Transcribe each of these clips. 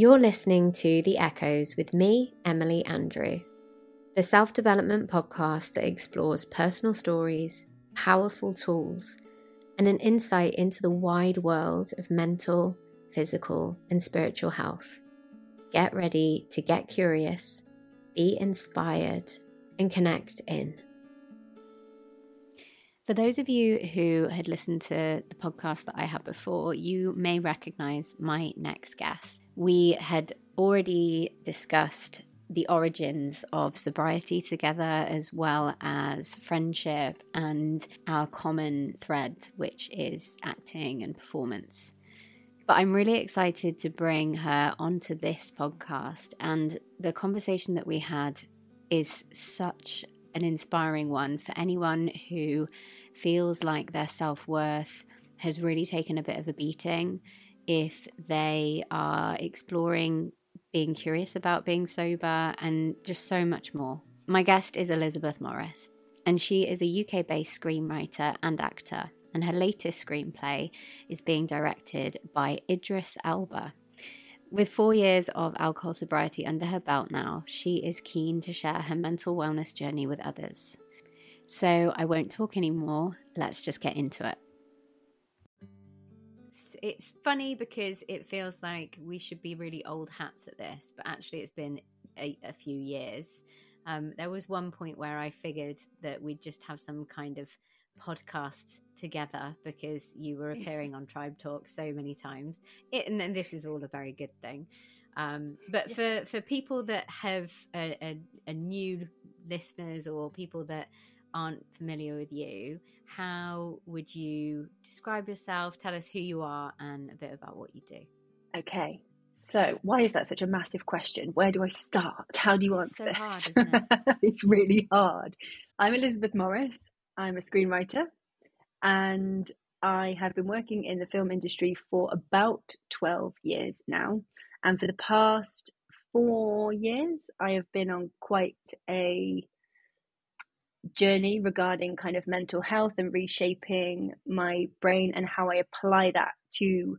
You're listening to The Echoes with me, Emily Andrew, the self development podcast that explores personal stories, powerful tools, and an insight into the wide world of mental, physical, and spiritual health. Get ready to get curious, be inspired, and connect in. For those of you who had listened to the podcast that I had before, you may recognize my next guest. We had already discussed the origins of sobriety together, as well as friendship and our common thread, which is acting and performance. But I'm really excited to bring her onto this podcast. And the conversation that we had is such an inspiring one for anyone who feels like their self worth has really taken a bit of a beating. If they are exploring being curious about being sober, and just so much more. My guest is Elizabeth Morris, and she is a UK based screenwriter and actor. And her latest screenplay is being directed by Idris Elba. With four years of alcohol sobriety under her belt now, she is keen to share her mental wellness journey with others. So I won't talk anymore. Let's just get into it it's funny because it feels like we should be really old hats at this, but actually, it's been a, a few years. Um, there was one point where I figured that we'd just have some kind of podcast together because you were appearing on Tribe Talk so many times, it, and, and this is all a very good thing. Um, but yeah. for for people that have a, a, a new listeners or people that aren't familiar with you, how would you describe yourself? Tell us who you are and a bit about what you do. Okay. So, why is that such a massive question? Where do I start? How do you answer it's so hard, isn't it? it's really hard. I'm Elizabeth Morris. I'm a screenwriter and I have been working in the film industry for about 12 years now. And for the past four years, I have been on quite a journey regarding kind of mental health and reshaping my brain and how I apply that to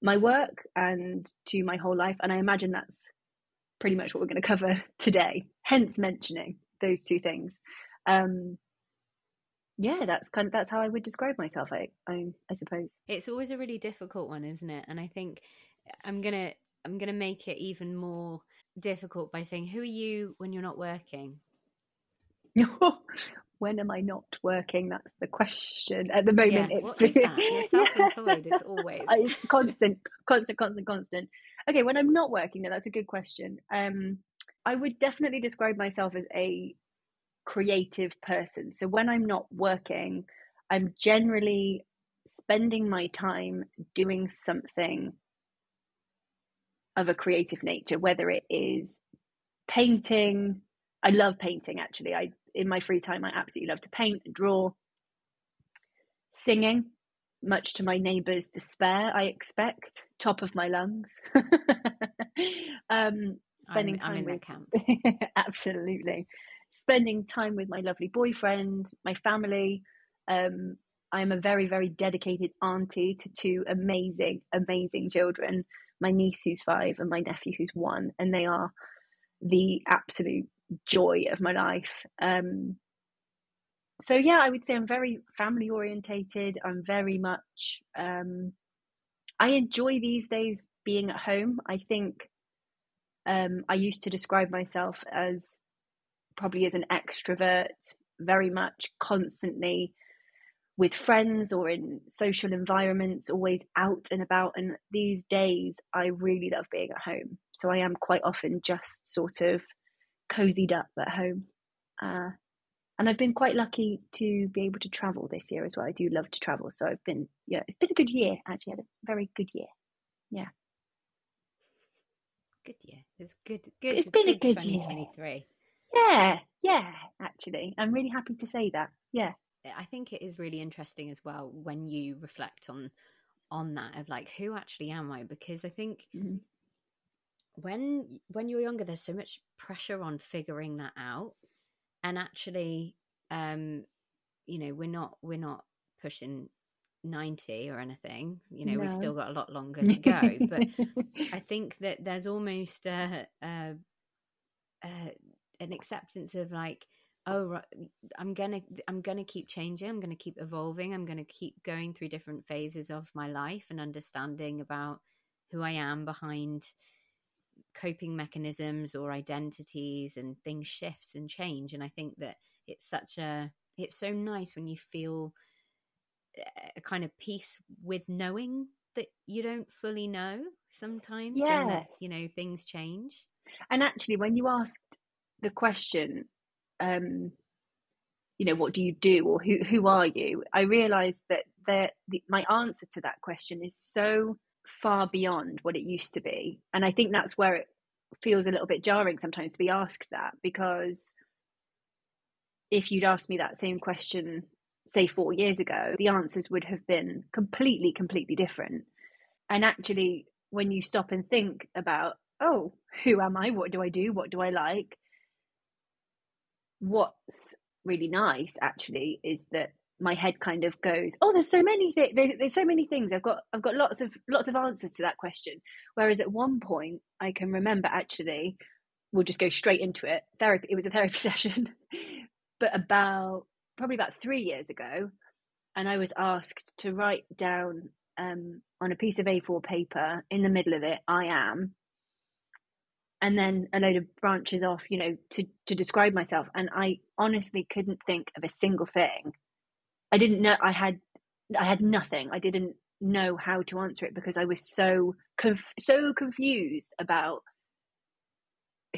my work and to my whole life. And I imagine that's pretty much what we're going to cover today, hence mentioning those two things. Um, yeah, that's kind of that's how I would describe myself. I, I I suppose it's always a really difficult one, isn't it? And I think I'm gonna I'm gonna make it even more difficult by saying, "Who are you when you're not working?" when am I not working? That's the question. At the moment, yeah, it's what is self-employed. it's always it's constant, constant, constant, constant. Okay, when I'm not working, that's a good question. Um, I would definitely describe myself as a creative person. So when I'm not working, I'm generally spending my time doing something of a creative nature, whether it is painting. I love painting actually. I in my free time, I absolutely love to paint and draw. Singing, much to my neighbours' despair, I expect, top of my lungs. um, spending I'm, time I'm with camp. absolutely spending time with my lovely boyfriend, my family. Um, I'm a very, very dedicated auntie to two amazing, amazing children. My niece, who's five, and my nephew, who's one, and they are the absolute joy of my life. Um, so yeah, I would say I'm very family orientated. I'm very much. Um, I enjoy these days being at home. I think um, I used to describe myself as probably as an extrovert, very much constantly with friends or in social environments, always out and about. And these days, I really love being at home. So I am quite often just sort of cozied up at home. Uh, and I've been quite lucky to be able to travel this year as well. I do love to travel, so I've been yeah, it's been a good year actually. I had a very good year. Yeah. Good year. It's good. Good. It's been good a good year. Yeah, yeah. Actually, I'm really happy to say that. Yeah. I think it is really interesting as well when you reflect on on that of like who actually am I? Because I think mm-hmm when when you're younger there's so much pressure on figuring that out. And actually um you know we're not we're not pushing 90 or anything. You know No. we've still got a lot longer to go. But i think that there's almost a, a, a an acceptance of like oh right, i'm gonna i'm gonna keep changing. I'm gonna keep evolving. I'm gonna keep going through different phases of my life and understanding about who i am behind coping mechanisms or identities and things shifts and change and i think that it's such a it's so nice when you feel a kind of peace with knowing that you don't fully know sometimes and that you know things change. And actually, when you asked the question, um, you know, what do you do? or who who are you? I realised that the, the my answer to that question is so far beyond what it used to be, and I think that's where it feels a little bit jarring sometimes to be asked that because if you'd asked me that same question say 4 years ago the answers would have been completely completely different. And actually when you stop and think about oh who am i? What do i do? What do i like? What's really nice actually is that my head kind of goes oh there's so many th- there, there's so many things i've got i've got lots of lots of answers to that question whereas at one point i can remember actually we'll just go straight into it therapy it was a therapy session but about probably about 3 years ago and i was asked to write down um, on a piece of A4 paper in the middle of it, I am, and then a load of branches off, you know, to to describe myself. And I honestly couldn't think of a single thing. I didn't know I had I had nothing. I didn't know how to answer it because I was so conf- so confused about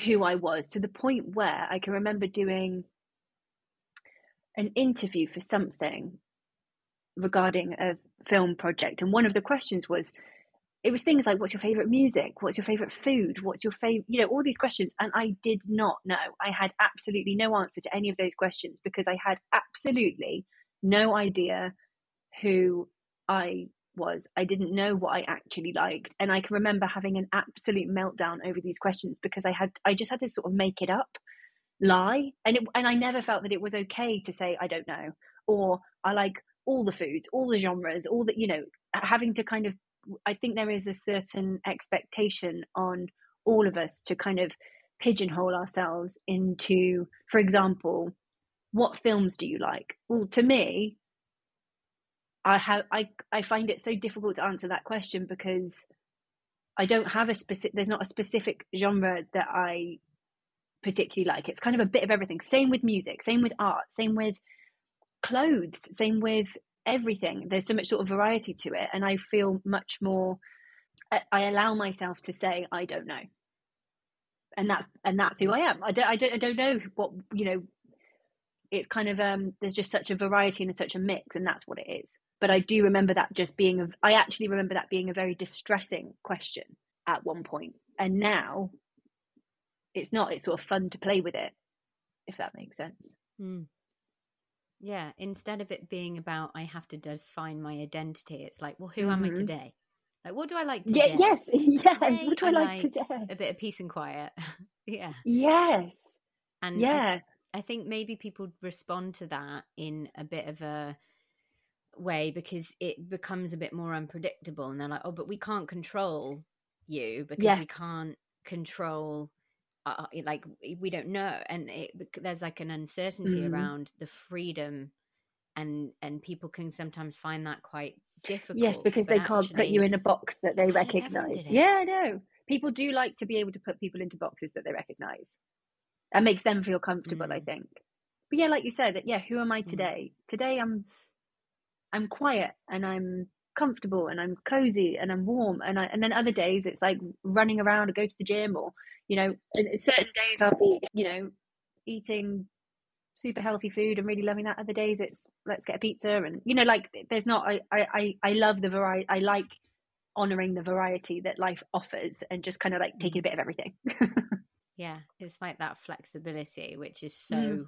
who I was to the point where I can remember doing an interview for something regarding a film project. And one of the questions was it was things like what's your favorite music? What's your favorite food? What's your favorite you know all these questions. And i did not know. I had absolutely no answer to any of those questions because i had absolutely no idea who i was. I didn't know what i actually liked. And i can remember having an absolute meltdown over these questions because i had i just had to sort of make it up lie. And it, and i never felt that it was okay to say i don't know or i like all the foods, all the genres, all the, you know, having to kind of, I think there is a certain expectation on all of us to kind of pigeonhole ourselves into, for example, what films do you like? Well, to me, I have, I, I find it so difficult to answer that question because I don't have a specific, there's not a specific genre that I particularly like. It's kind of a bit of everything. Same with music, same with art, same with clothes same with everything there's so much sort of variety to it and i feel much more i allow myself to say i don't know and that's and that's who mm. i am i don't i don't, I don't know what you know it's kind of um there's just such a variety and such a mix and that's what it is but i do remember that just being a i actually remember that being a very distressing question at one point and now it's not it's sort of fun to play with it if that makes sense mm. Yeah, instead of it being about I have to define my identity, it's like, well, who mm-hmm. am I today? Like, what do I like today? Yeah, yes, yes. Today, what do I, I like, like today? A bit of peace and quiet. yeah. Yes. And yeah, I, think maybe people respond to that in a bit of a way because it becomes a bit more unpredictable, and they're like, oh, but we can't control you because yes. we can't control uh, like we don't know and it, there's like an uncertainty Mm. around the freedom and and people can sometimes find that quite difficult yes, because they can't put you in a box that they What if everyone recognize. Yeah, I know. People do like to be able to put people into boxes that they recognize. That makes them feel comfortable, I Mm. think. But yeah, like you said, that yeah, who am I Mm. today? Today I'm I'm quiet and I'm comfortable and I'm cozy and I'm warm and I and then other days it's like running around or go to the gym or you know certain days I'll be you know eating super healthy food and really loving that other days it's let's get a pizza and you know like there's not I I I I love the variety I like honoring the variety that life offers and just kind of like taking a bit of everything yeah it's like that flexibility which is so Mm.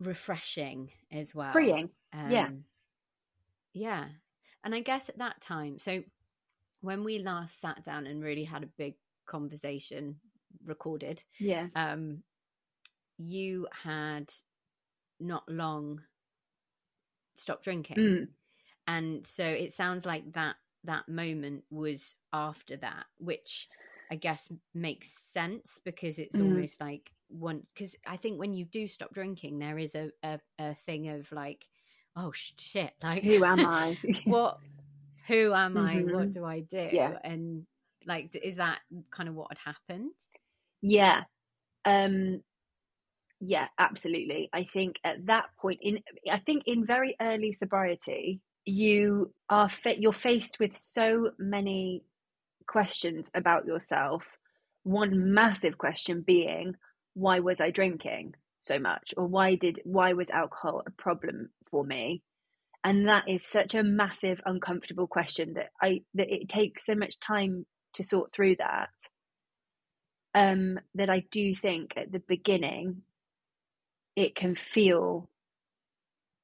refreshing as well freeing yeah. Um, yeah and i guess at that time so when we last sat down and really had a big conversation recorded yeah um you had not long stopped drinking Mm. and so it sounds like that that moment was after that which i guess makes sense because it's mm. almost like one because i think when you do stop drinking there is a, a, a thing of like oh shit like who am i what who am mm-hmm. i what mm-hmm. do i do yeah. and like is that kind of what had happened yeah um yeah absolutely i think at that point in i think in very early sobriety you are fa- you're faced with so many questions about yourself. One massive question being why was i drinking so much? Or why did why was alcohol a problem for me? And that is such a massive uncomfortable question that i that it takes so much time to sort through that um that i do think at the beginning it can feel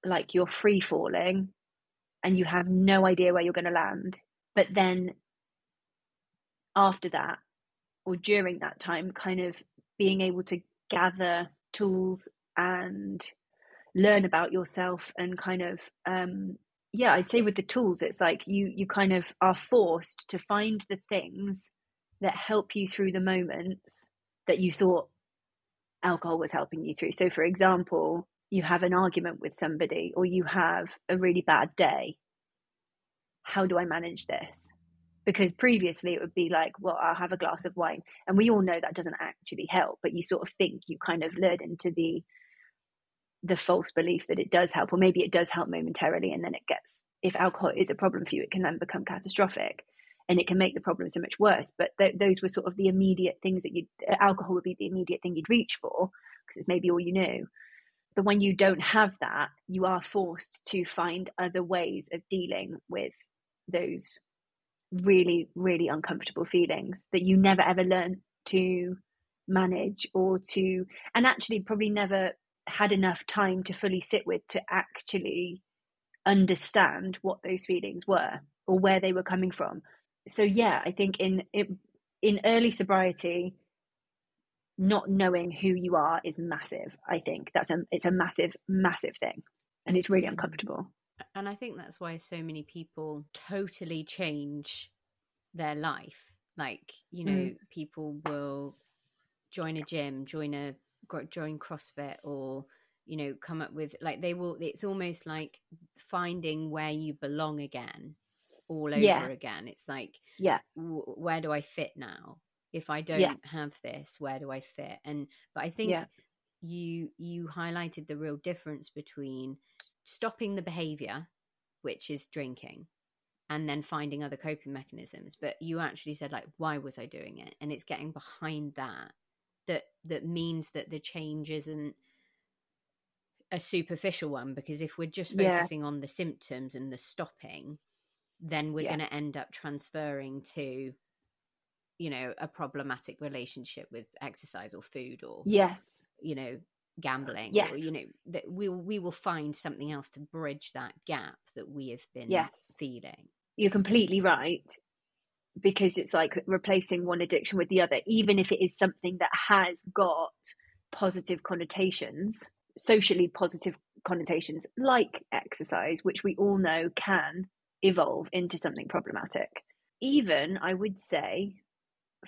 like you're free falling and you have no idea where you're going to land. But then after that or during that time kind of being able to gather tools and learn about yourself and kind of um yeah i'd say with the tools it's like you you kind of are forced to find the things that help you through the moments that you thought alcohol was helping you through. So for example you have an argument with somebody or you have a really bad day. How do i manage this because previously it would be like well i'll have a glass of wine. And we all know that doesn't actually help but you sort of think you kind of lured into the the false belief that it does help or maybe it does help momentarily and then it gets if alcohol is a problem for you it can then become catastrophic and it can make the problem so much worse. But th- those were sort of the immediate things that you uh, alcohol would be the immediate thing you'd reach for because it's maybe all you knew. But when you don't have that you are forced to find other ways of dealing with those really, really uncomfortable feelings that you never ever learn to manage or to, and actually probably never had enough time to fully sit with to actually understand what those feelings were or where they were coming from. So yeah, I think in in early sobriety, not knowing who you are is massive. I think that's a it's a massive massive thing, and it's really uncomfortable. And I think that's why so many people totally change their life. Like, you know, mm. people will join a gym, join a join CrossFit or you know come up with like they will it's almost like finding where you belong again all over yeah. again it's like yeah w- where do i fit now if i don't yeah. have this where do i fit and but i think yeah. you you highlighted the real difference between stopping the behavior, which is drinking, and then finding other coping mechanisms. But you actually said like, why was I doing it? And it's getting behind that that that means that the change isn't a superficial one because if we're just focusing yeah. on the symptoms and the stopping then we're yeah. going to end up transferring to you know a problematic relationship with exercise or food or yes you know gambling yes. or you know that we we will find something else to bridge that gap that we have been yes. feeling you're completely right because it's like replacing one addiction with the other even if it is something that has got positive connotations socially positive connotations like exercise which we all know can evolve into something problematic even i would say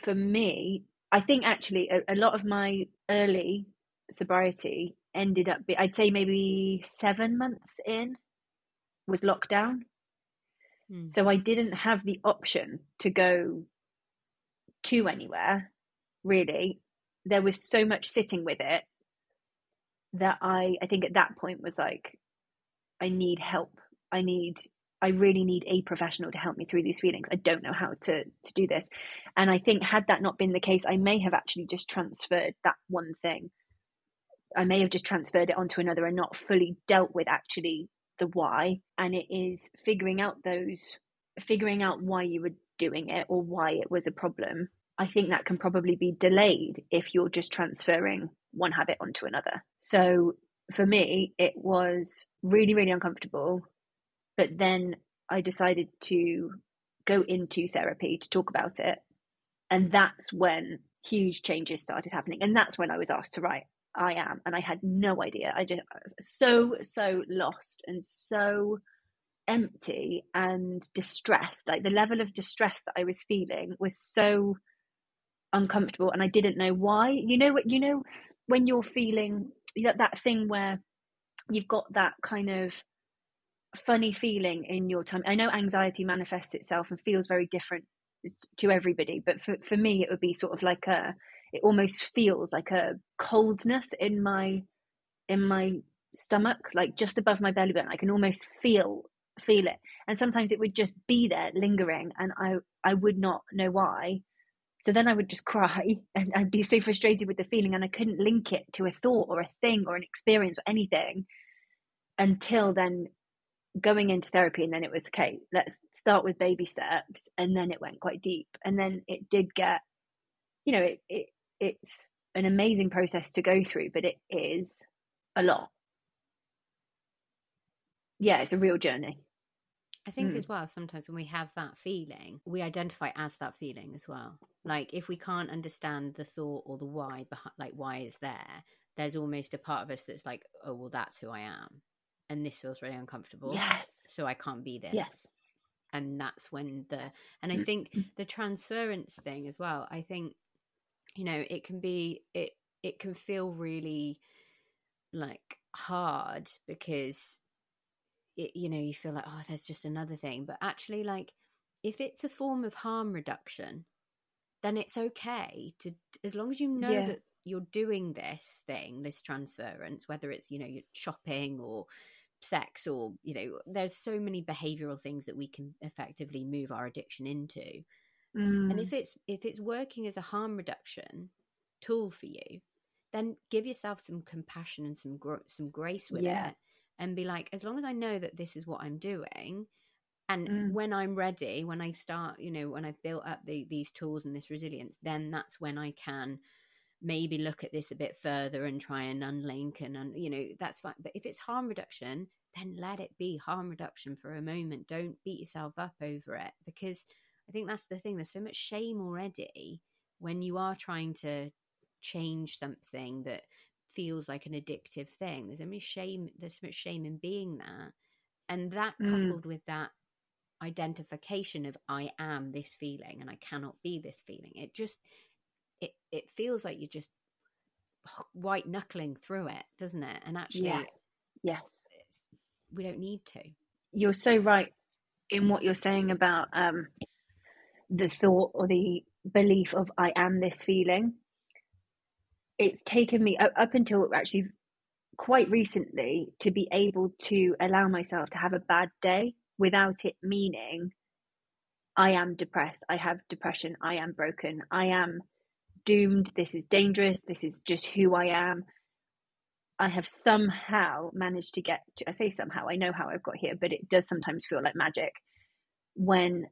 for me i think actually a, a lot of my early sobriety ended up, I'd say maybe seven months in, was lockdown. Mm. So I didn't have the option to go to anywhere, really. There was so much sitting with it that I, I think at that point was like, I need help. I need I really need a professional to help me through these feelings. I don't know how to to do this. And I think had that not been the case, I may have actually just transferred that one thing I may have just transferred it onto another and not fully dealt with actually the why. And it is figuring out those, figuring out why you were doing it or why it was a problem. I think that can probably be delayed if you're just transferring one habit onto another. So for me, it was really, really uncomfortable. But then I decided to go into therapy to talk about it. And that's when huge changes started happening. And that's when I was asked to write I am. And I had no idea. I just so, so lost and so empty and distressed. Like the level of distress that I was feeling was so uncomfortable and I didn't know why. You know what you know when you're feeling that that thing where you've got that kind of funny feeling in your tummy. I know anxiety manifests itself and feels very different to everybody, but for, for me, it would be sort of like a, it almost feels like a coldness in my, in my stomach, like just above my belly button. I can almost feel, feel it. And sometimes it would just be there lingering and I, I would not know why. So then I would just cry and I'd be so frustrated with the feeling and I couldn't link it to a thought or a thing or an experience or anything until then going into therapy and then it was okay let's start with baby steps and then it went quite deep and then it did get you know it, it it's an amazing process to go through but it is a lot yeah it's a real journey I think mm. as well, sometimes when we have that feeling, we identify as that feeling as well. Like if we can't understand the thought or the why like why is there, there's almost a part of us that's like, oh, well, that's who I am and this feels really uncomfortable. Yes. So I can't be this. Yes. And that's when the and I think mm. the transference thing as well, I think, you know, it can be it it can feel really like hard because it, you know, you feel like, oh, there's just another thing. But actually like if it's a form of harm reduction, then it's okay to as long as you know yeah. that you're doing this thing, this transference, whether it's, you know, you're shopping or sex or you know there's so many behavioral things that we can effectively move our addiction into mm. and if it's if it's working as a harm reduction tool for you then give yourself some compassion and some gr- some grace with yeah. it and be like as long as i know that this is what i'm doing and mm. when i'm ready when i start you know when i've built up the, these tools and this resilience then that's when i can maybe look at this a bit further and try and unlink and un, you know that's fine but if it's harm reduction then let it be harm reduction for a moment don't beat yourself up over it because i think that's the thing there's so much shame already when you are trying to change something that feels like an addictive thing there's so much shame there's so much shame in being that and that mm. coupled with that identification of i am this feeling and i cannot be this feeling it just it it feels like you're just white knuckling through it, doesn't it? And actually, yeah. yes, we don't need to. You're so right in what you're saying about um, the thought or the belief of I am this feeling. It's taken me up, until actually quite recently to be able to allow myself to have a bad day without it meaning I am depressed, I have depression, I am broken, I am doomed, this is dangerous, this is just who I am. I have somehow managed to get to, I say somehow, I know how I've got here, but it does sometimes feel like magic when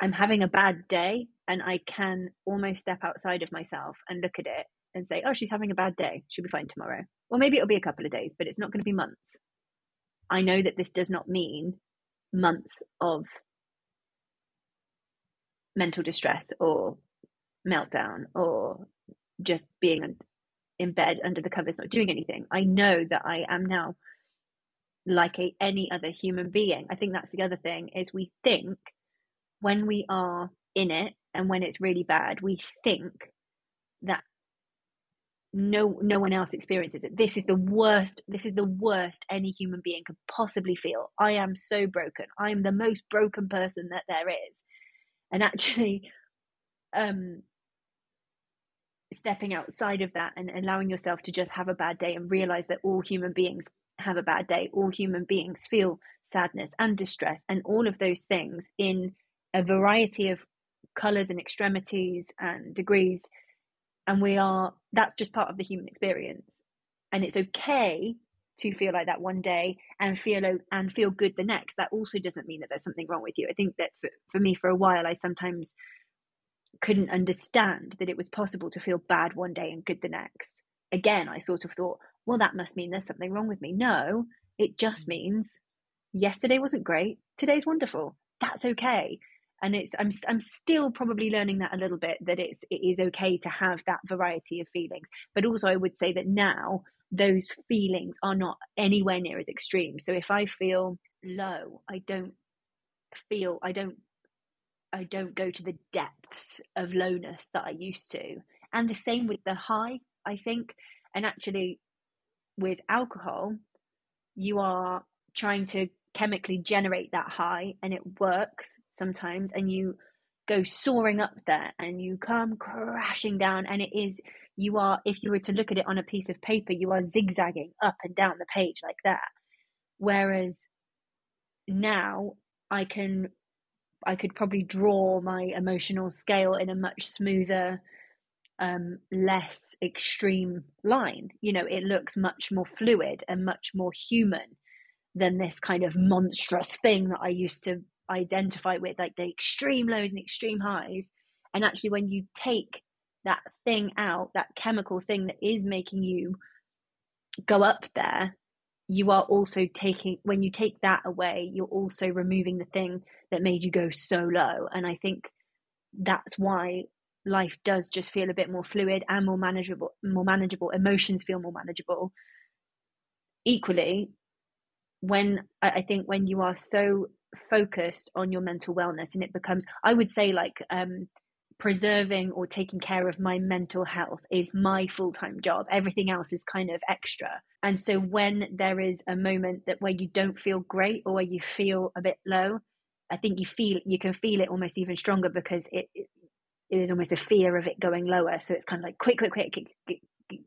I'm having a bad day and I can almost step outside of myself and look at it and say, oh, she's having a bad day. She'll be fine tomorrow. Or maybe it'll be a couple of days, but it's not going to be months. I know that this does not mean months of mental distress or meltdown or just being in bed under the covers not doing anything i know that i am now like a, any other human being i think that's the other thing is we think when we are in it and when it's really bad we think that no no one else experiences it. This is the worst this is the worst any human being could possibly feel. I am so broken. I am the most broken person that there is. And actually um stepping outside of that and allowing yourself to just have a bad day and realize that all human beings have a bad day. All human beings feel sadness and distress and all of those things in a variety of colors and extremities and degrees. And we are, that's just part of the human experience. And it's okay to feel like that one day and feel and feel good the next. That also doesn't mean that there's something wrong with you. I think that for, for me, for a while, I sometimes couldn't understand that it was possible to feel bad one day and good the next. Again, I sort of thought, well, that must mean there's something wrong with me. No, it just mm. means yesterday wasn't great, today's wonderful. That's okay. And it's I'm I'm still probably learning that a little bit that it's it is okay to have that variety of feelings. But also I would say that now those feelings are not anywhere near as extreme. So if I feel low. I don't feel, I don't, I don't go to the depths of lowness that I used to. And the same with the high, I think. And actually, with alcohol, you are trying to chemically generate that high and it works sometimes and you go soaring up there and you come crashing down and it is you are if you were to look at it on a piece of paper you are zigzagging up and down the page like that. Whereas now i can i could probably draw my emotional scale in a much smoother um, less extreme line. You know it looks much more fluid and much more human than this kind of monstrous thing that i used to identify with like the extreme lows and extreme highs. And actually when you take that thing out that chemical thing that is making you go up there you are also taking when you take that away you're also removing the thing that made you go so low. And i think that's why life does just feel a bit more fluid and more manageable more manageable emotions feel more manageable. Equally when i think when you are so focused on your mental wellness and it becomes i would say like um preserving or taking care of my mental health is my full-time job. Everything else is kind of extra. And so when there is a moment that where you don't feel great or where you feel a bit low i think you feel you can feel it almost even stronger because it, it, it is almost a fear of it going lower. So it's kind of like quick quick quick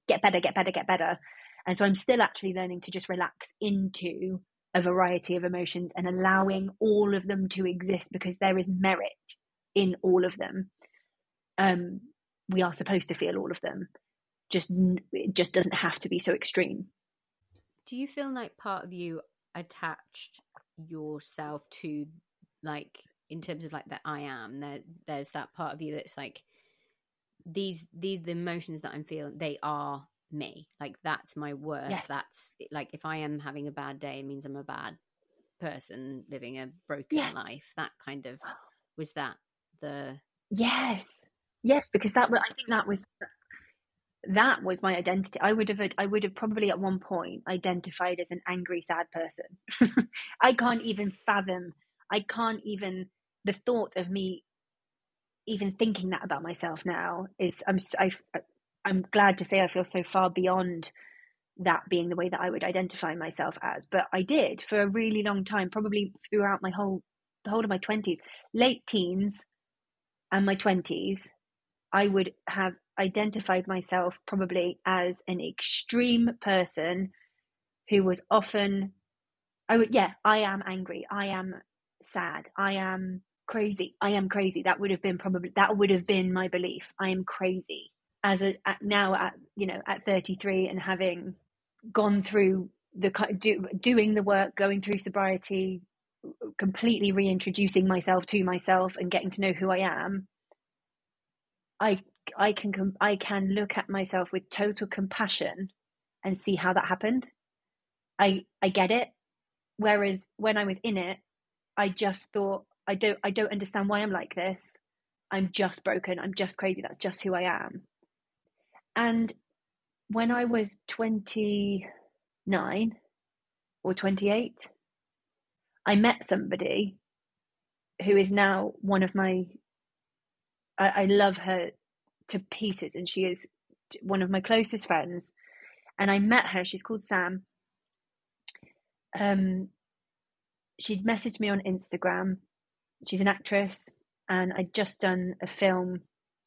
get better get better get better. And so i'm still actually learning to just relax into a variety of emotions and allowing all of them to exist because there is merit in all of them. Um, we are supposed to feel all of them. Just it just doesn't have to be so extreme. Do you feel like part of you attached yourself to like in terms of like that I am there there's that part of you that's like these these the emotions that I'm feeling they are me. Like that's my worth. Yes. That's like if I am having a bad day, it means I'm a bad person living a broken yes. life. That kind of was that the yes, yes, because that I think that was that was my identity. I would have I would have probably at one point identified as an angry, sad person. I can't even fathom. I can't even the thought of me even thinking that about myself now is I'm I, I'm glad to say I feel so far beyond that being the way that I would identify myself as. But I did for a really long time, probably throughout my whole the whole of my twenties, late teens, and my twenties. I would have identified myself probably as an extreme person who was often I would yeah, I am angry, I am sad, I am crazy, I am crazy. That would have been probably that would have been my belief. I am crazy as a at, now at you know at 33 and having gone through the do, doing the work going through sobriety completely reintroducing myself to myself and getting to know who I am I I can I can look at myself with total compassion and see how that happened. I I get it. Whereas when I was in it I just thought I don't I don't understand why I'm like this. I'm just broken. I'm just crazy. That's just who I am and when I was 29 or 28, I met somebody who is now one of my, I, I love her to pieces, and she is one of my closest friends. And I met her, she's called Sam. Um, she'd messaged me on Instagram. She's an actress, and I'd just done a film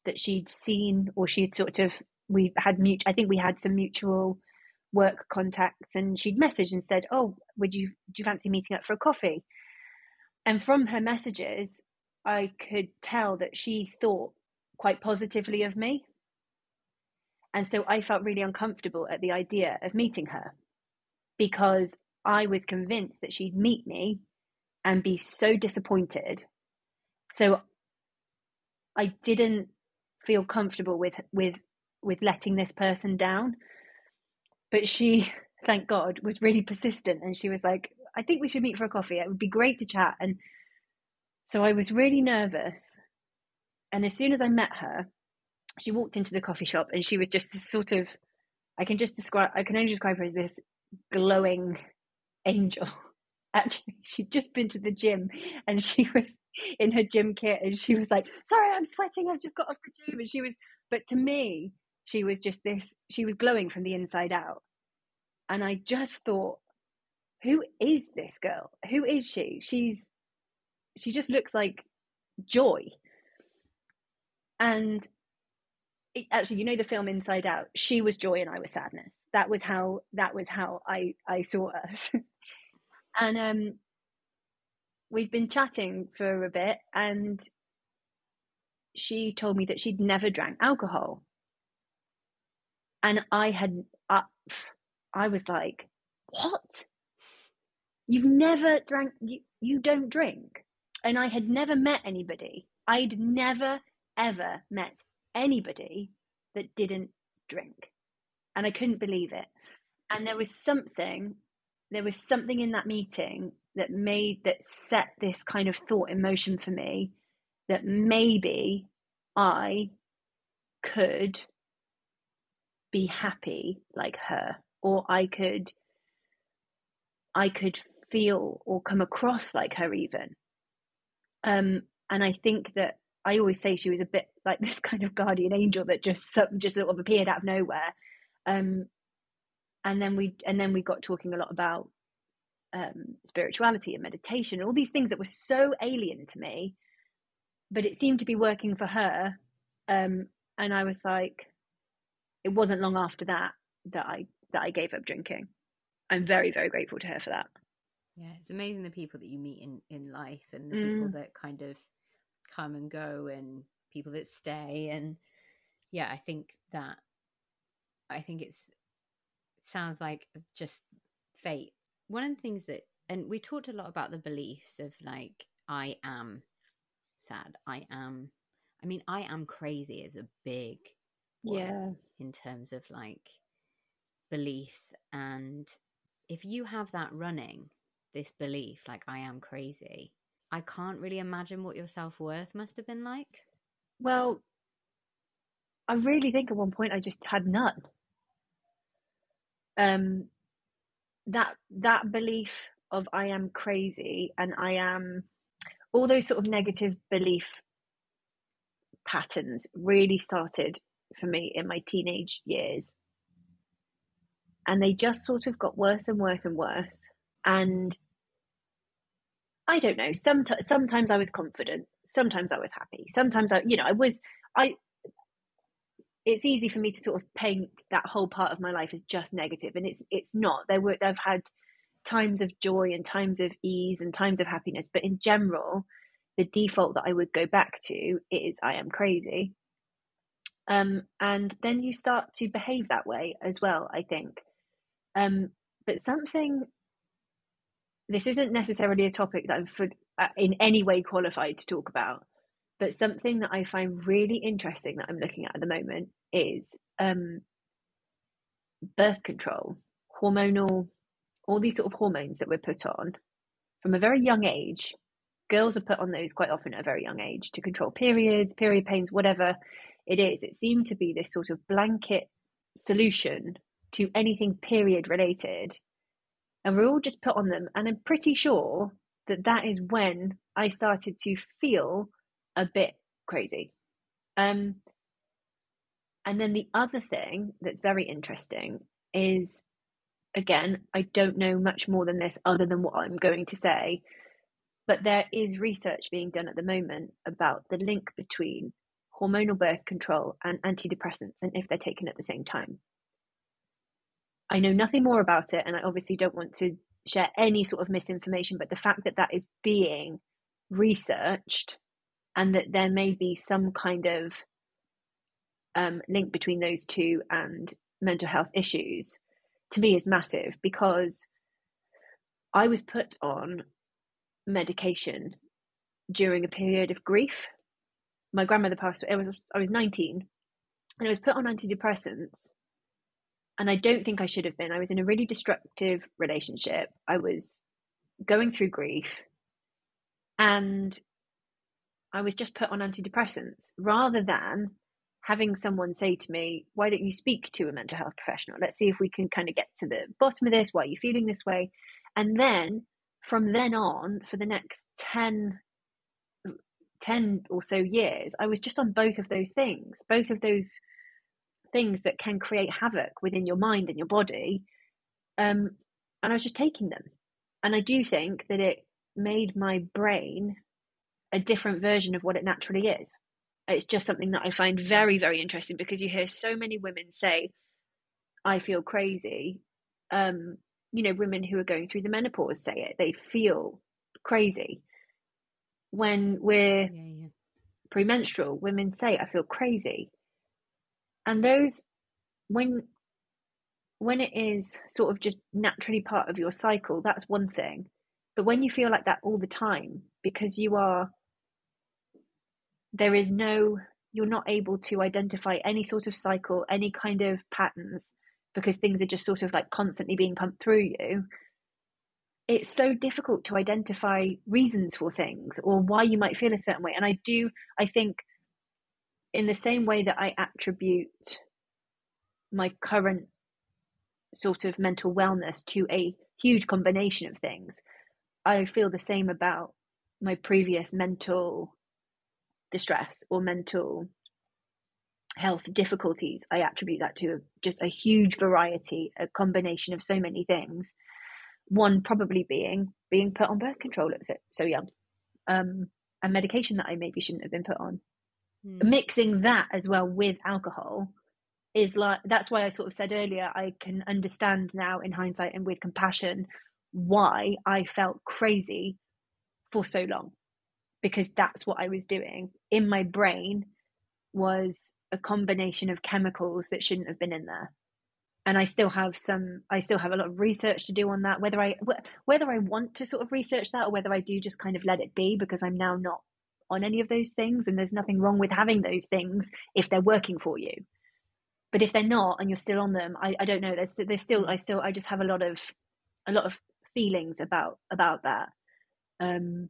that she'd seen or she'd sort of we had mutual. I think we had some mutual work contacts, and she'd messaged and said, "Oh, would you do you fancy meeting up for a coffee?" And from her messages, I could tell that she thought quite positively of me. And so I felt really uncomfortable at the idea of meeting her because I was convinced that she'd meet me and be so disappointed. So I didn't feel comfortable with with with letting this person down. But she, thank God, was really persistent and she was like, I think we should meet for a coffee. It would be great to chat. And so I was really nervous. And as soon as I met her, she walked into the coffee shop and she was just this sort of, I can just describe, I can only describe her as this glowing angel. actually she'd just been to the gym and she was in her gym kit and she was like, Sorry, I'm sweating, I've just got off the gym. And she was, but to me, she was just this, she was glowing from the inside out. And I just thought, who is this girl? Who is she? She's, she just looks like joy. And it, actually, you know the film Inside Out. She was joy and I was sadness. That was how that was how I I saw us. and um, we'd been chatting for a bit, and she told me that she'd never drank alcohol, and I had uh, I was like, "What? You've never drank? You you don't drink?" And I had never met anybody. I'd never ever met anybody that didn't drink. And I couldn't believe it. And there was something, there was something in that meeting that made, that set this kind of thought in motion for me that maybe I could be happy like her, or I could, I could feel or come across like her even. Um, and I think that I always say she was a bit like this kind of guardian angel that just just sort of appeared out of nowhere. Um, and then we and then we got talking a lot about um, spirituality and meditation, all these things that were so alien to me, but it seemed to be working for her. Um, and I was like, it wasn't long after that that I that I gave up drinking. I'm very very grateful to her for that. Yeah, it's amazing the people that you meet in in life and the mm. people that kind of come and go and people that stay and yeah i think that i think it's it sounds like just fate one of the things that and we talked a lot about the beliefs of like i am sad i am i mean i am crazy is a big yeah in terms of like beliefs and if you have that running this belief like i am crazy I can't really imagine what your self worth must have been like. Well, I really think at one point I just had none. Um, that that belief of I am crazy and I am all those sort of negative belief patterns really started for me in my teenage years. And they just sort of got worse and worse and worse. And I don't know. Sometimes, sometimes I was confident. Sometimes I was happy. Sometimes I, you know, I was. I. It's easy for me to sort of paint that whole part of my life as just negative, and it's it's not. There were I've had times of joy and times of ease and times of happiness, but in general, the default that I would go back to is I am crazy. Um, and then you start to behave that way as well. I think. Um, but something this isn't necessarily a topic that I'm for, uh, in any way qualified to talk about, but something that I find really interesting that I'm looking at at the moment is um, birth control, hormonal, all these sort of hormones that we're put on from a very young age. Girls are put on those quite often at a very young age to control periods, period pains, whatever it is. It seemed to be this sort of blanket solution to anything period related and we're all just put on them. And I'm pretty sure that that is when I started to feel a bit crazy. Um, and then the other thing that's very interesting is again, I don't know much more than this other than what I'm going to say, but there is research being done at the moment about the link between hormonal birth control and antidepressants and if they're taken at the same time. I know nothing more about it, and I obviously don't want to share any sort of misinformation, but the fact that that is being researched and that there may be some kind of um, link between those two and mental health issues to me is massive because I was put on medication during a period of grief. My grandmother passed away. I was I was 19 and I was put on antidepressants and I don't think I should have been. I was in a really destructive relationship. I was going through grief and I was just put on antidepressants rather than having someone say to me, Why don't you speak to a mental health professional? Let's see if we can kind of get to the bottom of this. Why are you feeling this way? And then from then on, for the next 10, 10 or so years, I was just on both of those things, both of those things that can create havoc within your mind and your body. Um, and I was just taking them. And I do think that it made my brain a different version of what it naturally is. It's just something that I find very, very interesting because you hear so many women say, I feel crazy. Um, you know, women who are going through the menopause say it, they feel crazy. When we're yeah, yeah. premenstrual, women say, I feel crazy. And those, when when it is sort of just naturally part of your cycle, that's one thing. But when you feel like that all the time, because you are, there is no, you're not able to identify any sort of cycle, any kind of patterns, because things are just sort of like constantly being pumped through you. It's so difficult to identify reasons for things or why you might feel a certain way. And I do, I think, in the same way that I attribute my current sort of mental wellness to a huge combination of things. I feel the same about my previous mental distress or mental health difficulties. I attribute that to just a huge variety, a combination of so many things. One probably being being put on birth control at so, so young, um, and medication that I maybe shouldn't have been put on. Mm. Mixing that as well with alcohol is like that's why I sort of said earlier I can understand now in hindsight and with compassion why I felt crazy for so long because that's what I was doing in my brain was a combination of chemicals that shouldn't have been in there and I still have some I still have a lot of research to do on that whether I whether I want to sort of research that or whether I do just kind of let it be because I'm now not on any of those things and there's nothing wrong with having those things if they're working for you. But if they're not and you're still on them i, I don't know. There's there's still i still i just have a lot of a lot of feelings about about that. Um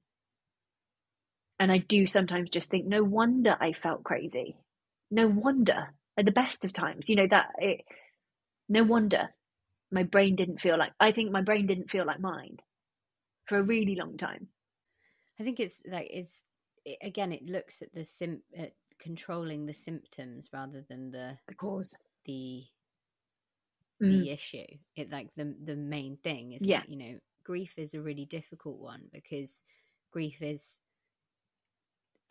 and i do sometimes just think no wonder i felt crazy. No wonder at the best of times. You know that it no wonder my brain didn't feel like i think my brain didn't feel like mine for a really long time. I think it's like it's it, again it looks at the sim at controlling the symptoms rather than the the cause. the mm. the issue. It like the the main thing is yeah. you know grief is a really difficult one because grief is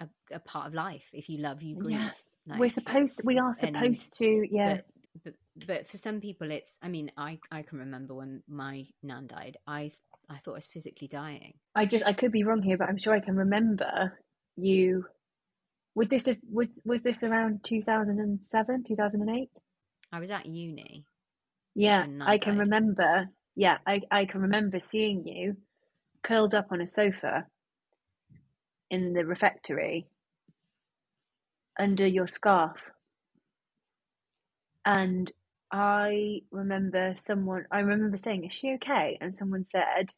a, a part of life. If you love you grieve. Yeah. like, we're supposed to, we are supposed and, to yeah. but, but, but for some people it's i mean i i can remember when my nan died i i thought i was physically dying i just i could be wrong here but i'm sure i can remember you would this have, would, was this around 2007, 2008? I was at uni. Yeah, I can died. remember. Yeah, I, I can remember seeing you curled up on a sofa in the refectory under your scarf. And I remember someone, I remember saying, Is she okay? And someone said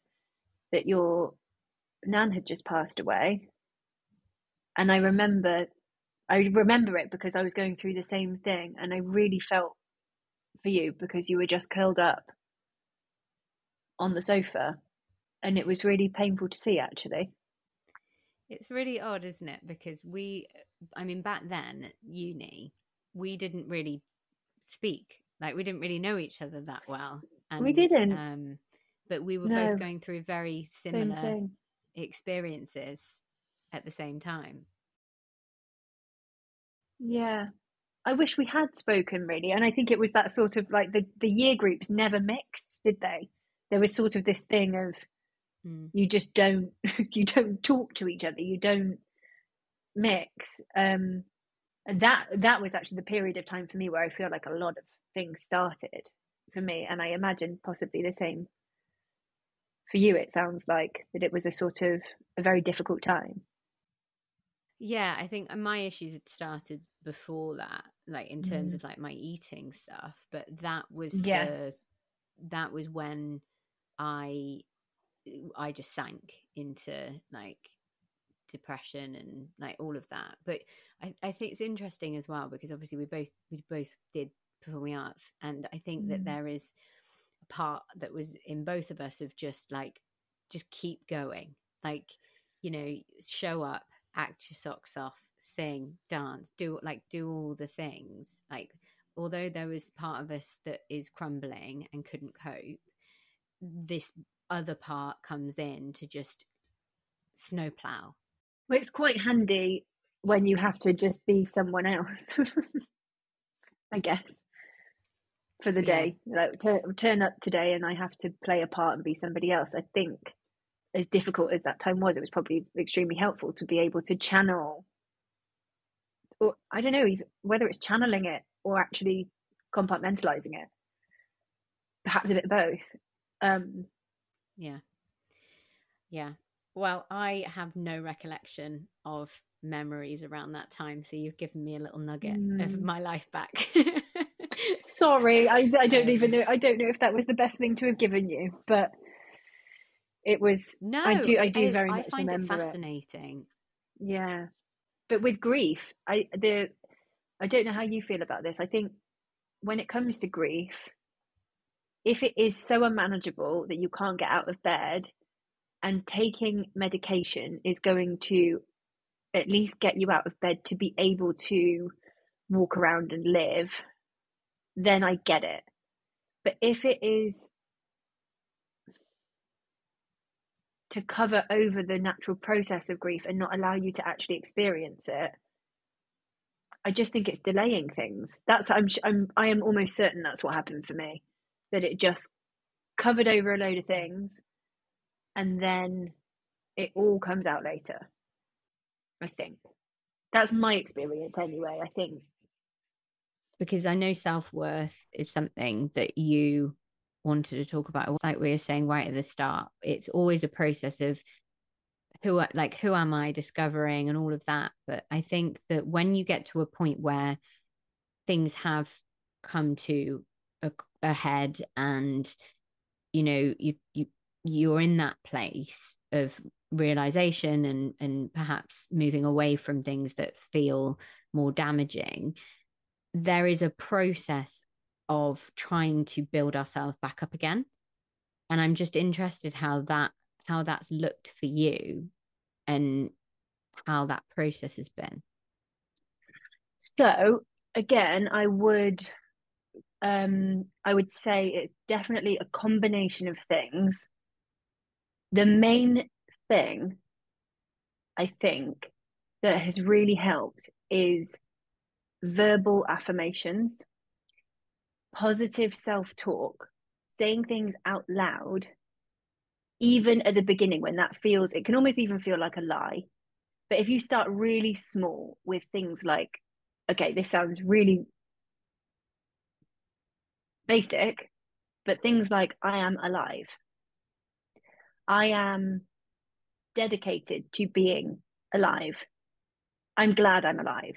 that your nan had just passed away and I remember I remember it because I was going through the same thing and I really felt for you because you were just curled up on the sofa and it was really painful to see actually. It's really odd, isn't it? Because we I mean back then uni, we didn't really speak. Like we didn't really know each other that well. And, we didn't. Um, but we were no. both going through very similar experiences at the same time. Yeah. I wish we had spoken really. And I think it was that sort of like the, the year groups never mixed, did they? There was sort of this thing of mm. you just don't you don't talk to each other, you don't mix. Um and that that was actually the period of time for me where I feel like a lot of things started for me. And I imagine possibly the same for you it sounds like that it was a sort of a very difficult time yeah, I think my issues had started before that, like in terms mm. of like my eating stuff. But that was yes. the that was when I I just sank into like depression and like all of that. But I, I think it's interesting as well because obviously we both we both did performing arts, and I think mm. that there is a part that was in both of us of just like just keep going. Like, you know, show up, act your socks off, sing, dance, do like do all the things. Like, although there was part of us that is crumbling and couldn't cope, this other part comes in to just snowplow. Well, it's quite handy when you have to just be someone else, I guess, for the day. Like to, turn up today and I have to play a part and be somebody else. I think, as difficult as that time was, it was probably extremely helpful to be able to channel, or I don't know whether it's channeling it or actually compartmentalizing it. Perhaps a bit of both. Um, yeah. Yeah. Well, I have no recollection of memories around that time, so you've given me a little nugget mm. of my life back. Sorry, I, I don't even know. I don't know if that was the best thing to have given you, but it was. No, I do. I do is, very much I find remember it fascinating. It. Yeah, but with grief, I the I don't know how you feel about this. I think when it comes to grief, if it is so unmanageable that you can't get out of bed, and taking medication is going to at least get you out of bed to be able to walk around and live, then I get it. But if it is to cover over the natural process of grief and not allow you to actually experience it, I just think it's delaying things. That's I'm I'm I am almost certain that's what happened for me. That it just covered over a load of things and then it all comes out later. I think. That's my experience anyway, I think. Because I know self worth is something that you wanted to talk about. Like we were saying right at the start, it's always a process of who like who am I discovering and all of that. But I think that when you get to a point where things have come to a, a head and you know you you you're in that place of realization and and perhaps moving away from things that feel more damaging there is a process of trying to build ourselves back up again. And i'm just interested how that how that's looked for you and how that process has been. So again i would um i would say it's definitely a combination of things. The main thing I think that has really helped is verbal affirmations, positive self talk, saying things out loud, even at the beginning when that feels, it can almost even feel like a lie. But if you start really small with things like, okay, this sounds really basic, but things like, I am alive. I am dedicated to being alive. I'm glad I'm alive.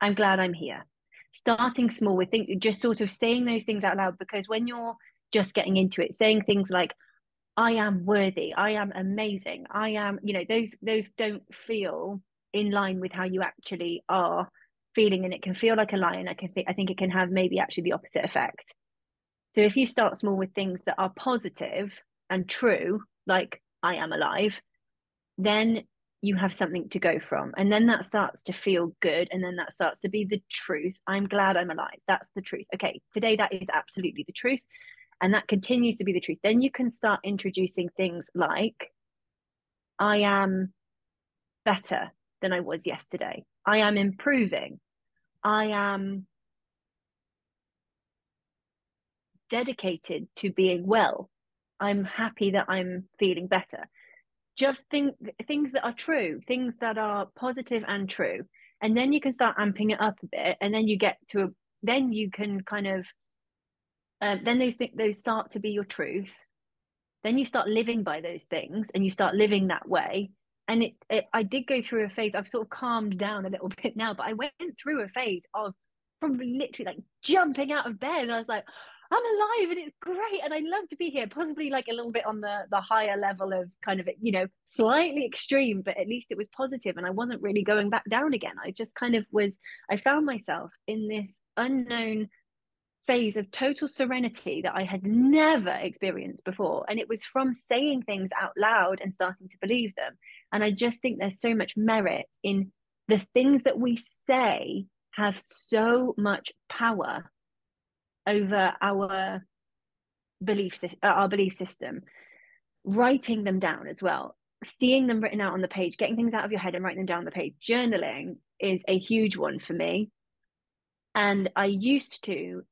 I'm glad I'm here. Starting small with think just sort of saying those things out loud because when you're just getting into it, saying things like, I am worthy, I am amazing, I am, you know, those those don't feel in line with how you actually are feeling and it can feel like a lie and I can think I think it can have maybe actually the opposite effect. So if you start small with things that are positive and true, like I am alive, then you have something to go from. And then that starts to feel good. And then that starts to be the truth. I'm glad I'm alive. That's the truth. Okay, today that is absolutely the truth. And that continues to be the truth. Then you can start introducing things like, I am better than I was yesterday. I am improving. I am dedicated to being well. I'm happy that I'm feeling better just think things that are true things that are positive and true. And then you can start amping it up a bit and then you get to a then you can kind of um, then those things, those start to be your truth. Then you start living by those things and you start living that way. And it, it i did go through a phase i've sort of calmed down a little bit now but i went through a phase of probably literally like jumping out of bed and i was like I'm alive and it's great and I love to be here. Possibly like a little bit on the the higher level of kind of you know slightly extreme, but at least it was positive and I wasn't really going back down again. I just kind of was. I found myself in this unknown phase of total serenity that I had never experienced before. And it was from saying things out loud and starting to believe them. And I just think there's so much merit in the things that we say have so much power over our belief uh, our belief system. Writing them down as well. Seeing them written out on the page getting things out of your head and writing them down on the page. Journaling is a huge one for me. And i used to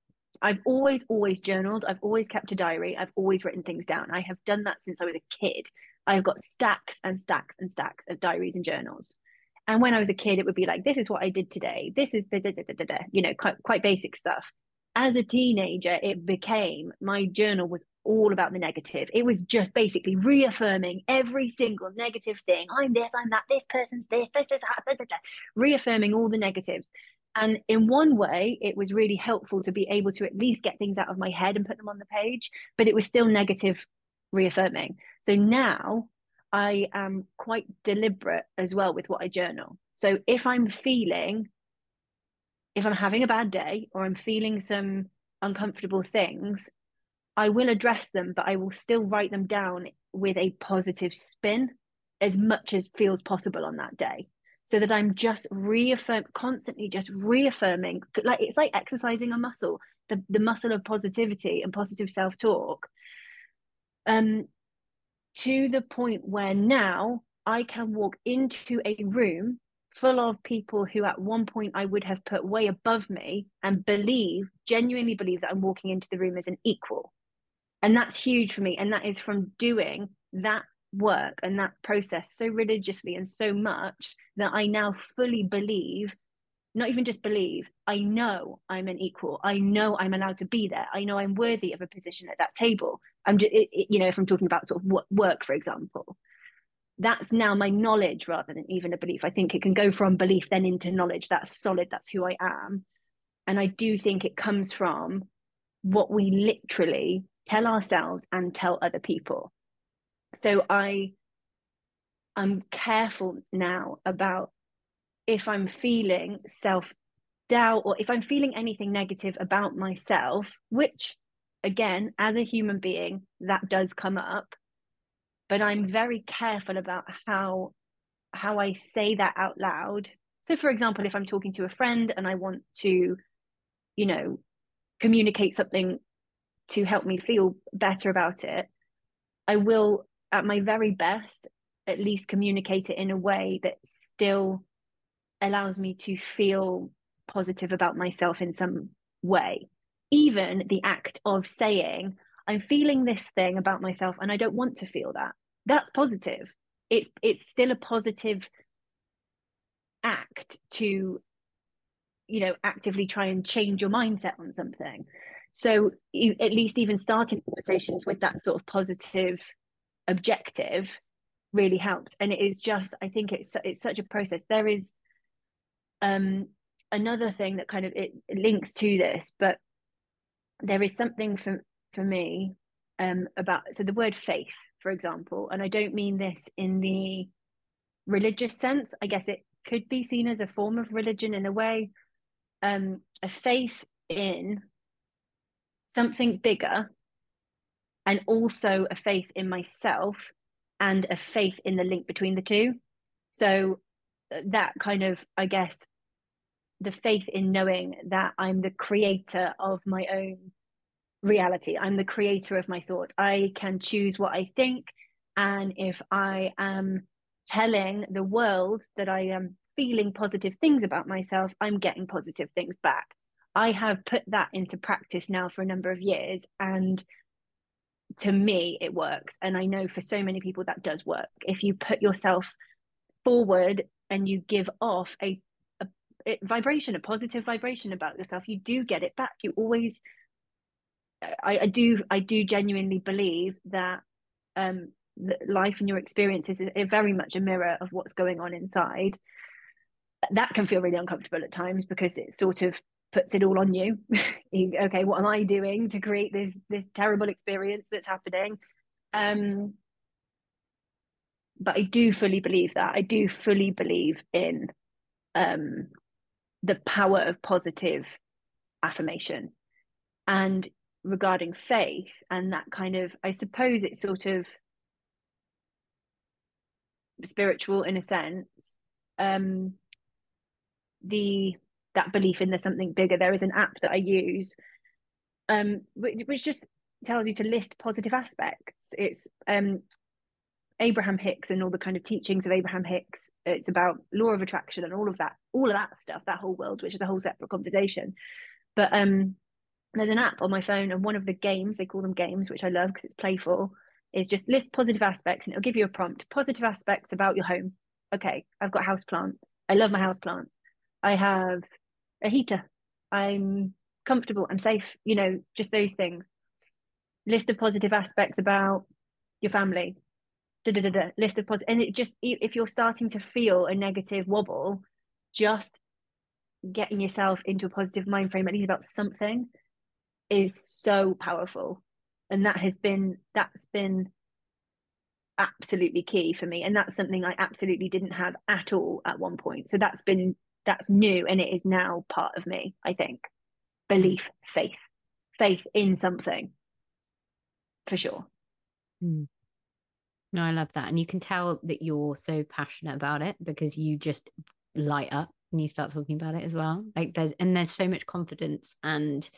i've always always journaled. I've always kept a diary. I've always written things down. I have done that since i was a kid. I've got stacks and stacks and stacks of diaries and journals. And when i was a kid it would be like this is what i did today. This is the you know quite, quite basic stuff as a teenager, it became my journal was all about the negative. It was just basically reaffirming every single negative thing. I'm this, I'm that, this person's this, this is that, blah, blah, blah. reaffirming all the negatives. And in one way, it was really helpful to be able to at least get things out of my head and put them on the page, but it was still negative reaffirming. So now I am quite deliberate as well with what I journal. So if I'm feeling if I'm having a bad day or I'm feeling some uncomfortable things, I will address them, but I will still write them down with a positive spin as much as feels possible on that day. So that I'm just reaffirm constantly just reaffirming like it's like exercising a muscle, the, the muscle of positivity and positive self-talk. Um to the point where now I can walk into a room full of people who at one point I would have put way above me and believe, genuinely believe that I'm walking into the room as an equal. And that's huge for me. And that is from doing that work and that process so religiously and so much that I now fully believe, not even just believe, I know I'm an equal. I know I'm allowed to be there. I know I'm worthy of a position at that table. I'm just, it, it, you know, if I'm talking about sort of work, for example that's now my knowledge rather than even a belief. I think it can go from belief then into knowledge. That's solid. That's who I am. And I do think it comes from what we literally tell ourselves and tell other people. So I I'm careful now about if I'm feeling self doubt or if I'm feeling anything negative about myself, which again, as a human being, that does come up but I'm very careful about how how I say that out loud. So for example, if I'm talking to a friend and I want to, you know, communicate something to help me feel better about it, I will at my very best at least communicate it in a way that still allows me to feel positive about myself in some way. Even the act of saying, I'm feeling this thing about myself and I don't want to feel that. That's positive. It's it's still a positive act to you know actively try and change your mindset on something. So you, at least even starting conversations with that sort of positive objective really helps and it is just i think it's it's such a process there is um another thing that kind of it links to this but there is something for for me um, about so the word faith, for example, and I don't mean this in the religious sense. I guess it could be seen as a form of religion in a way, um, a faith in something bigger, and also a faith in myself and a faith in the link between the two. So uh, that kind of, I guess, the faith in knowing that I'm the creator of my own reality. I'm the creator of my thoughts. I can choose what I think. And if I am telling the world that I am feeling positive things about myself, I'm getting positive things back. I have put that into practice now for a number of years. And to me, it works. And I know for so many people that does work. If you put yourself forward and you give off a, a, a vibration, a positive vibration about yourself, you do get it back. You always I, I do I do genuinely believe that um, life and your experiences is very much a mirror of what's going on inside. That can feel really uncomfortable at times because it sort of puts it all on you. okay, what am I doing to create this this terrible experience that's happening? Um, but I do fully believe that. I do fully believe in um, the power of positive affirmation and regarding faith and that kind of i suppose it's sort of spiritual in a sense um the that belief in there's something bigger there is an app that i use um which, which just tells you to list positive aspects. It's um abraham hicks and all the kind of teachings of abraham hicks. It's about law of attraction and all of that all of that stuff that whole world which is a whole separate conversation. But um there's an app on my phone and one of the games they call them games which i love because it's playful is just list positive aspects and it'll give you a prompt. Positive aspects about your home. Okay i've got house plants. I love my house plants. I have a heater. I'm comfortable i'm safe you know just those things. List of positive aspects about your family. Da, da, da, da, list of positive and it just if you're starting to feel a negative wobble just getting yourself into a positive mind frame at least about something is so powerful. And that has been that's been absolutely key for me. And that's something i absolutely didn't have at all at one point. So that's been that's new and it is now part of me i think. Belief faith faith in something. For sure. Mm. no i love that. And you can tell that you're so passionate about it because you just light up and you start talking about it as well. Like there's and there's so much confidence and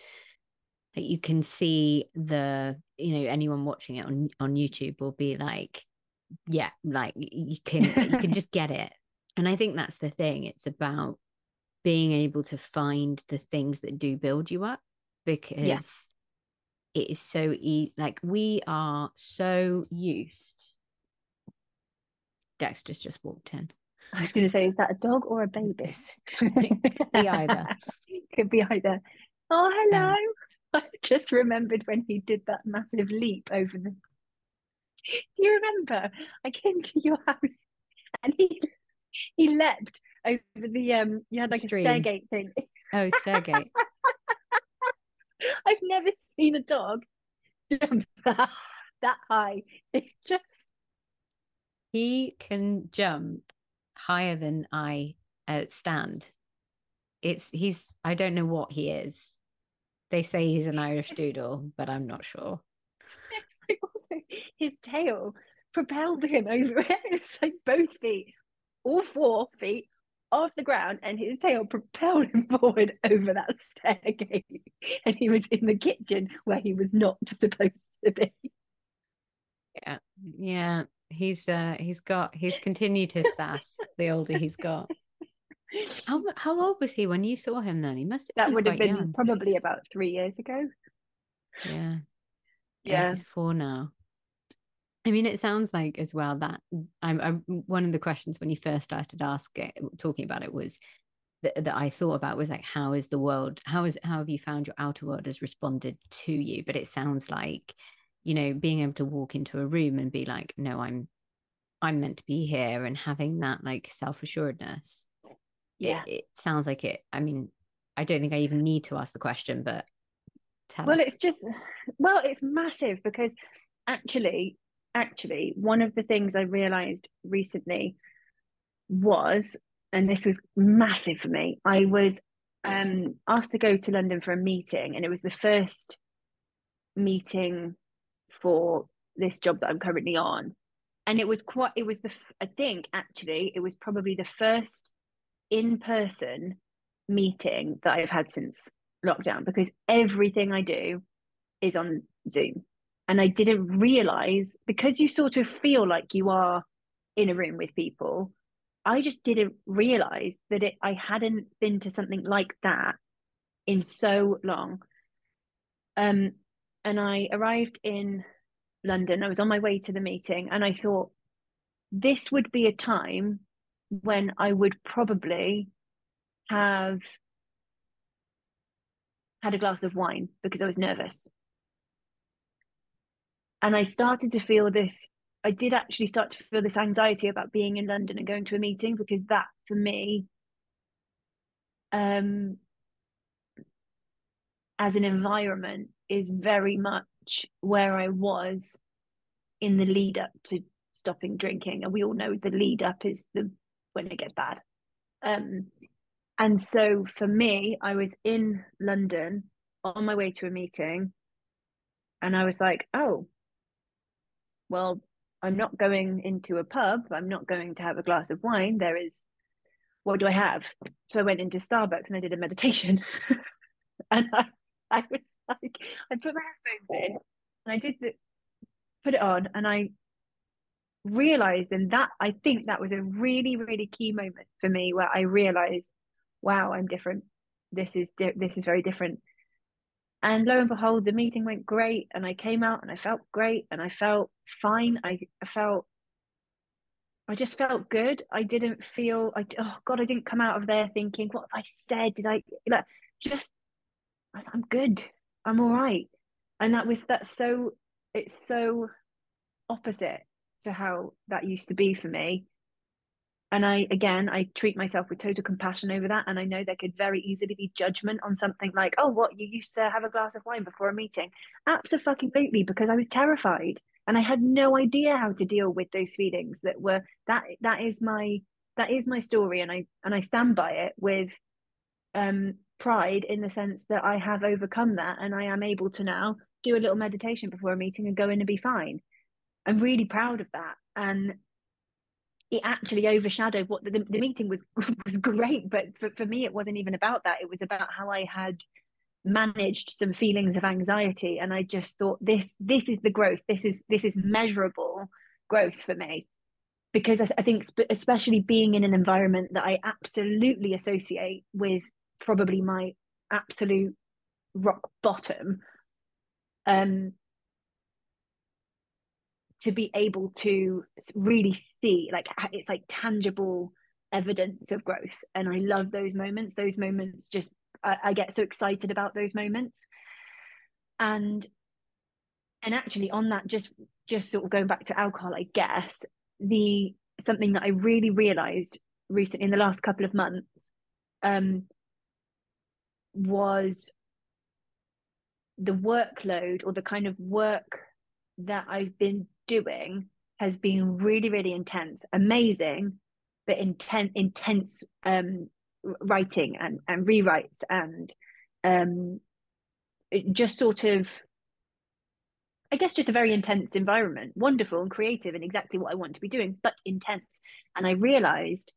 you can see the you know anyone watching it on on youtube will be like yeah like you can you can just get it. And i think that's the thing it's about being able to find the things that do build you up because yeah. it is so e- like we are so used dexter's just walked in. I was going to say is that a dog or a baby? Could be either. Could be either. Oh hello I just remembered when he did that massive leap over the. Do you remember? I came to your house and he he leapt over the um. You had like Stream. a stairgate thing. Oh, stairgate. I've never seen a dog jump that, that high. It's just. He can jump higher than I uh, stand. It's he's. I don't know what he is they say he's an Irish doodle, but I'm not sure. also, his tail propelled him over it. It's like both feet, all four feet off the ground, and his tail propelled him forward over that staircase. And he was in the kitchen where he was not supposed to be. Yeah, yeah. He's uh he's got he's continued his sass the older he's got. How how old was he when you saw him then? He must have that would have been young. probably about three years ago. Yeah. Yeah. He's four now. I mean, it sounds like as well that mm, I'm, I'm one of the questions when you first started asking, talking about it was that, that I thought about was like, how is the world, how is, how have you found your outer world has responded to you? But it sounds like, you know, being able to walk into a room and be like, no, I'm, I'm meant to be here and having that like self assuredness yeah it, it, sounds like it i mean i don't think i even need to ask the question but well us. it's just well it's massive because actually actually one of the things i realized recently was and this was massive for me i was um asked to go to london for a meeting and it was the first meeting for this job that i'm currently on and it was quite it was the i think actually it was probably the first in person meeting that I've had since lockdown because everything I do is on Zoom. And I didn't realize because you sort of feel like you are in a room with people, I just didn't realize that it, I hadn't been to something like that in so long. Um, and I arrived in London. I was on my way to the meeting, and I thought this would be a time when I would probably have had a glass of wine because I was nervous. And I started to feel this, I did actually start to feel this anxiety about being in London and going to a meeting because that for me, um, as an environment, is very much where I was in the lead up to stopping drinking. And we all know the lead up is the when it gets bad. Um, and so for me, I was in London on my way to a meeting and I was like, oh, well, I'm not going into a pub. I'm not going to have a glass of wine. There is, what do I have? So I went into Starbucks and I did a meditation. and I, I was like, I put my headphones in and I did the, put it on and I realized, and that I think that was a really, really key moment for me where I realized, wow, I'm different. This is, di- this is very different. And lo and behold, the meeting went great, and I came out and I felt great, and I felt fine. I, I felt, I just felt good. I didn't feel, I oh god, I didn't come out of there thinking, what have I said? Did I like just? I was, I'm good. I'm all right. And that was that's so. It's so opposite to how that used to be for me. And i again i treat myself with total compassion over that and i know there could very easily be judgment on something like oh what you used to have a glass of wine before a meeting? Absolutely because i was terrified and i had no idea how to deal with those feelings that were that that is my that is my story and i and i stand by it with um pride in the sense that i have overcome that and i am able to now do a little meditation before a meeting and go in and be fine i'm really proud of that. And it actually overshadowed what the, the meeting was was great but for, for me it wasn't even about that. It was about how i had managed some feelings of anxiety. And i just thought this this is the growth. This is this is measurable growth for me. Because I, I think especially being in an environment that i absolutely associate with probably my absolute rock bottom um to be able to really see like it's like tangible evidence of growth. And i love those moments. Those moments just I, I, get so excited about those moments. And and actually on that just just sort of going back to alcohol i guess the something that i really realized recently in the last couple of months um was the workload or the kind of work that I've been doing has been really, really intense, amazing, but intense, intense um, writing and, and rewrites and um, just sort of, I guess, just a very intense environment, wonderful and creative and exactly what I want to be doing, but intense. And I realized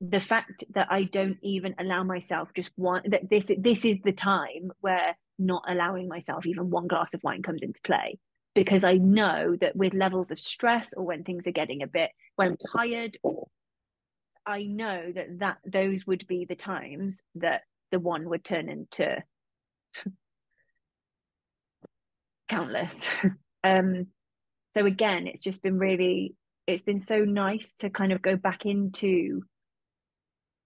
the fact that I don't even allow myself just one that this this is the time where not allowing myself even one glass of wine comes into play because I know that with levels of stress or when things are getting a bit when I'm tired or I know that that those would be the times that the one would turn into countless. Um so again it's just been really it's been so nice to kind of go back into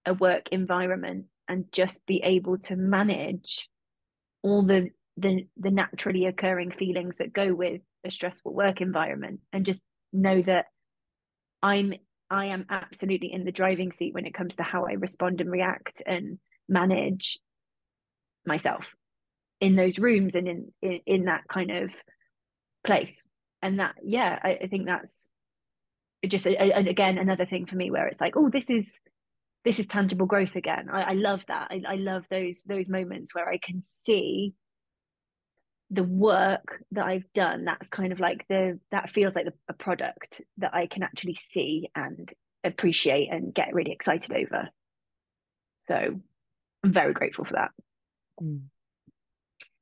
a work environment and just be able to manage all the the the naturally occurring feelings that go with a stressful work environment and just know that i'm i am absolutely in the driving seat when it comes to how i respond and react and manage myself in those rooms and in in, in that kind of place. And that yeah i, I think that's just and again another thing for me where it's like oh this is this is tangible growth again. I, I love that. I, I love those those moments where i can see the work that I've done, that's kind of like the that feels like the, a product that I can actually see and appreciate and get really excited over. So I'm very grateful for that. Mm.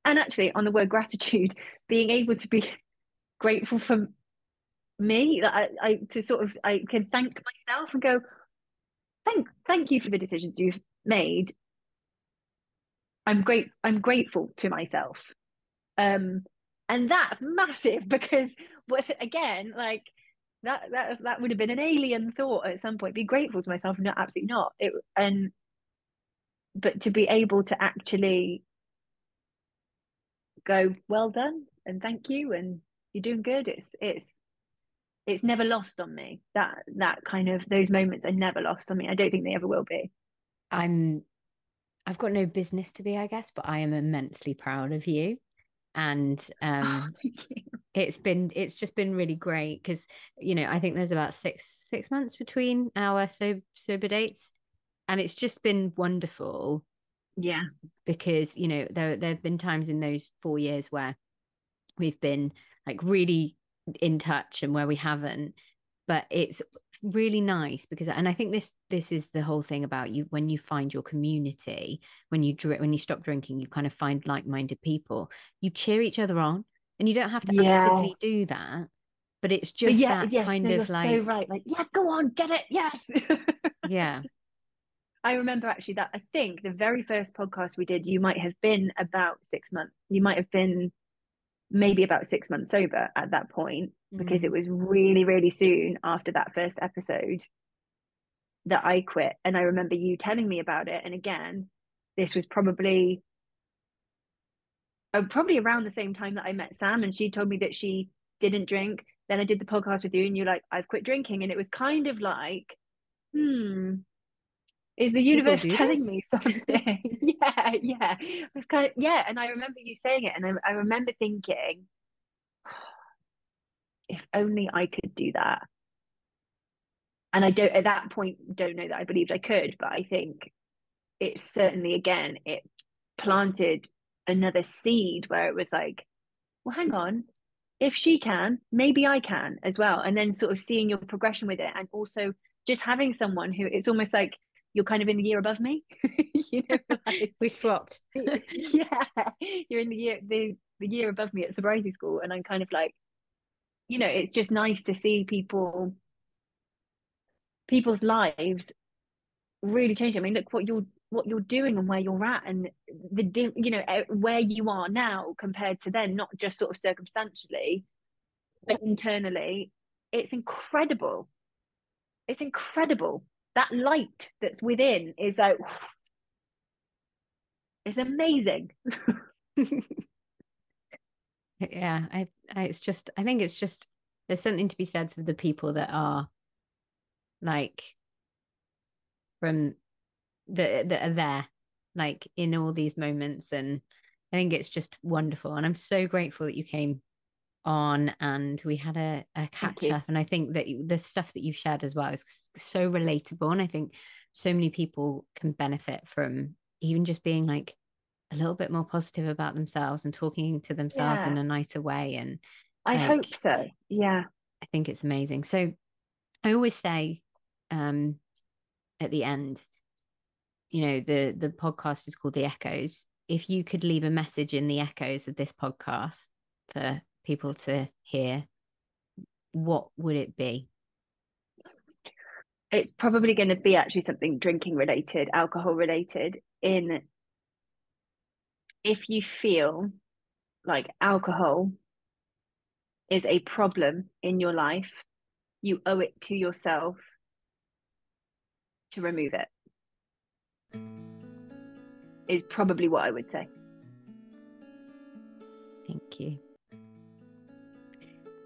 And actually, on the word gratitude, being able to be grateful for me, that I, I to sort of I can thank myself and go, thank thank you for the decisions you've made. I'm great. I'm grateful to myself um and that's massive because again like that that that would have been an alien thought at some point. Be grateful to myself no absolutely not. It and but to be able to actually go well done and thank you and you're doing good it's it's it's never lost on me. That that kind of those moments are never lost on me. I don't think they ever will be. I'm i've got no business to be i guess but i am immensely proud of you and um oh, it's been it's just been really great because you know i think there's about six six months between our so sober dates and it's just been wonderful Yeah. Because, you know, there there have been times in those four years where we've been like really in touch and where we haven't. But it's really nice because and I think this this is the whole thing about you when you find your community, when you drink when you stop drinking, you kind of find like-minded people. You cheer each other on and you don't have to yes. actively do that but it's just but yeah, that yes, kind no, of like so right like yeah go on get it yes yeah I remember actually that I think the very first podcast we did, you might have been about six months. You might have been maybe about six months sober at that point mm. because it was really, really soon after that first episode that I quit. And I remember you telling me about it. And again, this was probably uh, probably around the same time that I met Sam, and she told me that she didn't drink. Then I did the podcast with you, and you're like, "I've quit drinking," and it was kind of like, hmm, is the universe telling me something? yeah, yeah. It's kind of yeah, and I remember you saying it, and I, I remember thinking, if only I could do that. And I don't at that point don't know that I believed I could, but I think it certainly again it planted another seed where it was like, well, hang on, if she can, maybe I can as well. And then sort of seeing your progression with it, and also just having someone who it's almost like you're kind of in the year above me. you know, like, we swapped. yeah, you're in the year the the year above me at sobriety school, and I'm kind of like, you know, it's just nice to see people people's lives really change. I mean, look what you're what you're doing and where you're at, and the you know eh, where you are now compared to then, not just sort of circumstantially, but internally. It's incredible. It's incredible that light that's within is like it's amazing. Yeah I, I it's just i think it's just there's something to be said for the people that are like from that that are there like in all these moments and i think it's just wonderful and i'm so grateful that you came on and we had a, a catch up and i think that the stuff that you've shared as well is so relatable and i think so many people can benefit from even just being like a little bit more positive about themselves and talking to themselves yeah. in a nicer way and i like, hope so yeah. I think it's amazing. So i always say um at the end you know the the podcast is called the echoes. If you could leave a message in the echoes of this podcast for people to hear, what would it be? It's probably going to be actually something drinking related, alcohol related. In if you feel like alcohol is a problem in your life, you owe it to yourself to remove it. Is probably what I would say. Thank you.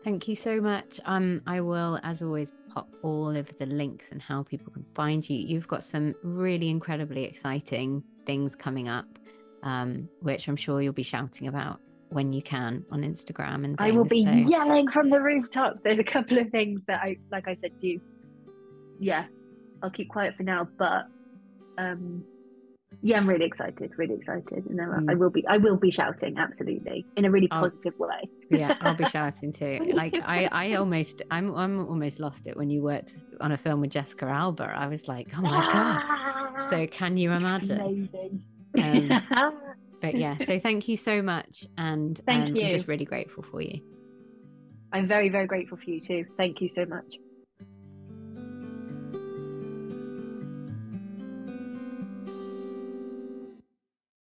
Thank you so much. Um, I will, as always, pop all of the links and how people can find you. You've got some really incredibly exciting things coming up, um, which I'm sure you'll be shouting about when you can on Instagram and things, I will be so. yelling from the rooftops. There's a couple of things that I like I said to you. Yeah, I'll keep quiet for now, but um yeah, I'm really excited, really excited, and mm. I will be, I will be shouting absolutely in a really positive I'll, way. yeah, I'll be shouting too. Like I, I almost, I'm, I'm almost lost it when you worked on a film with Jessica Alba. I was like, oh my god. So can you imagine? Amazing. Um, but yeah, so thank you so much, and thank um, you. I'm just really grateful for you. I'm very, very grateful for you too. Thank you so much.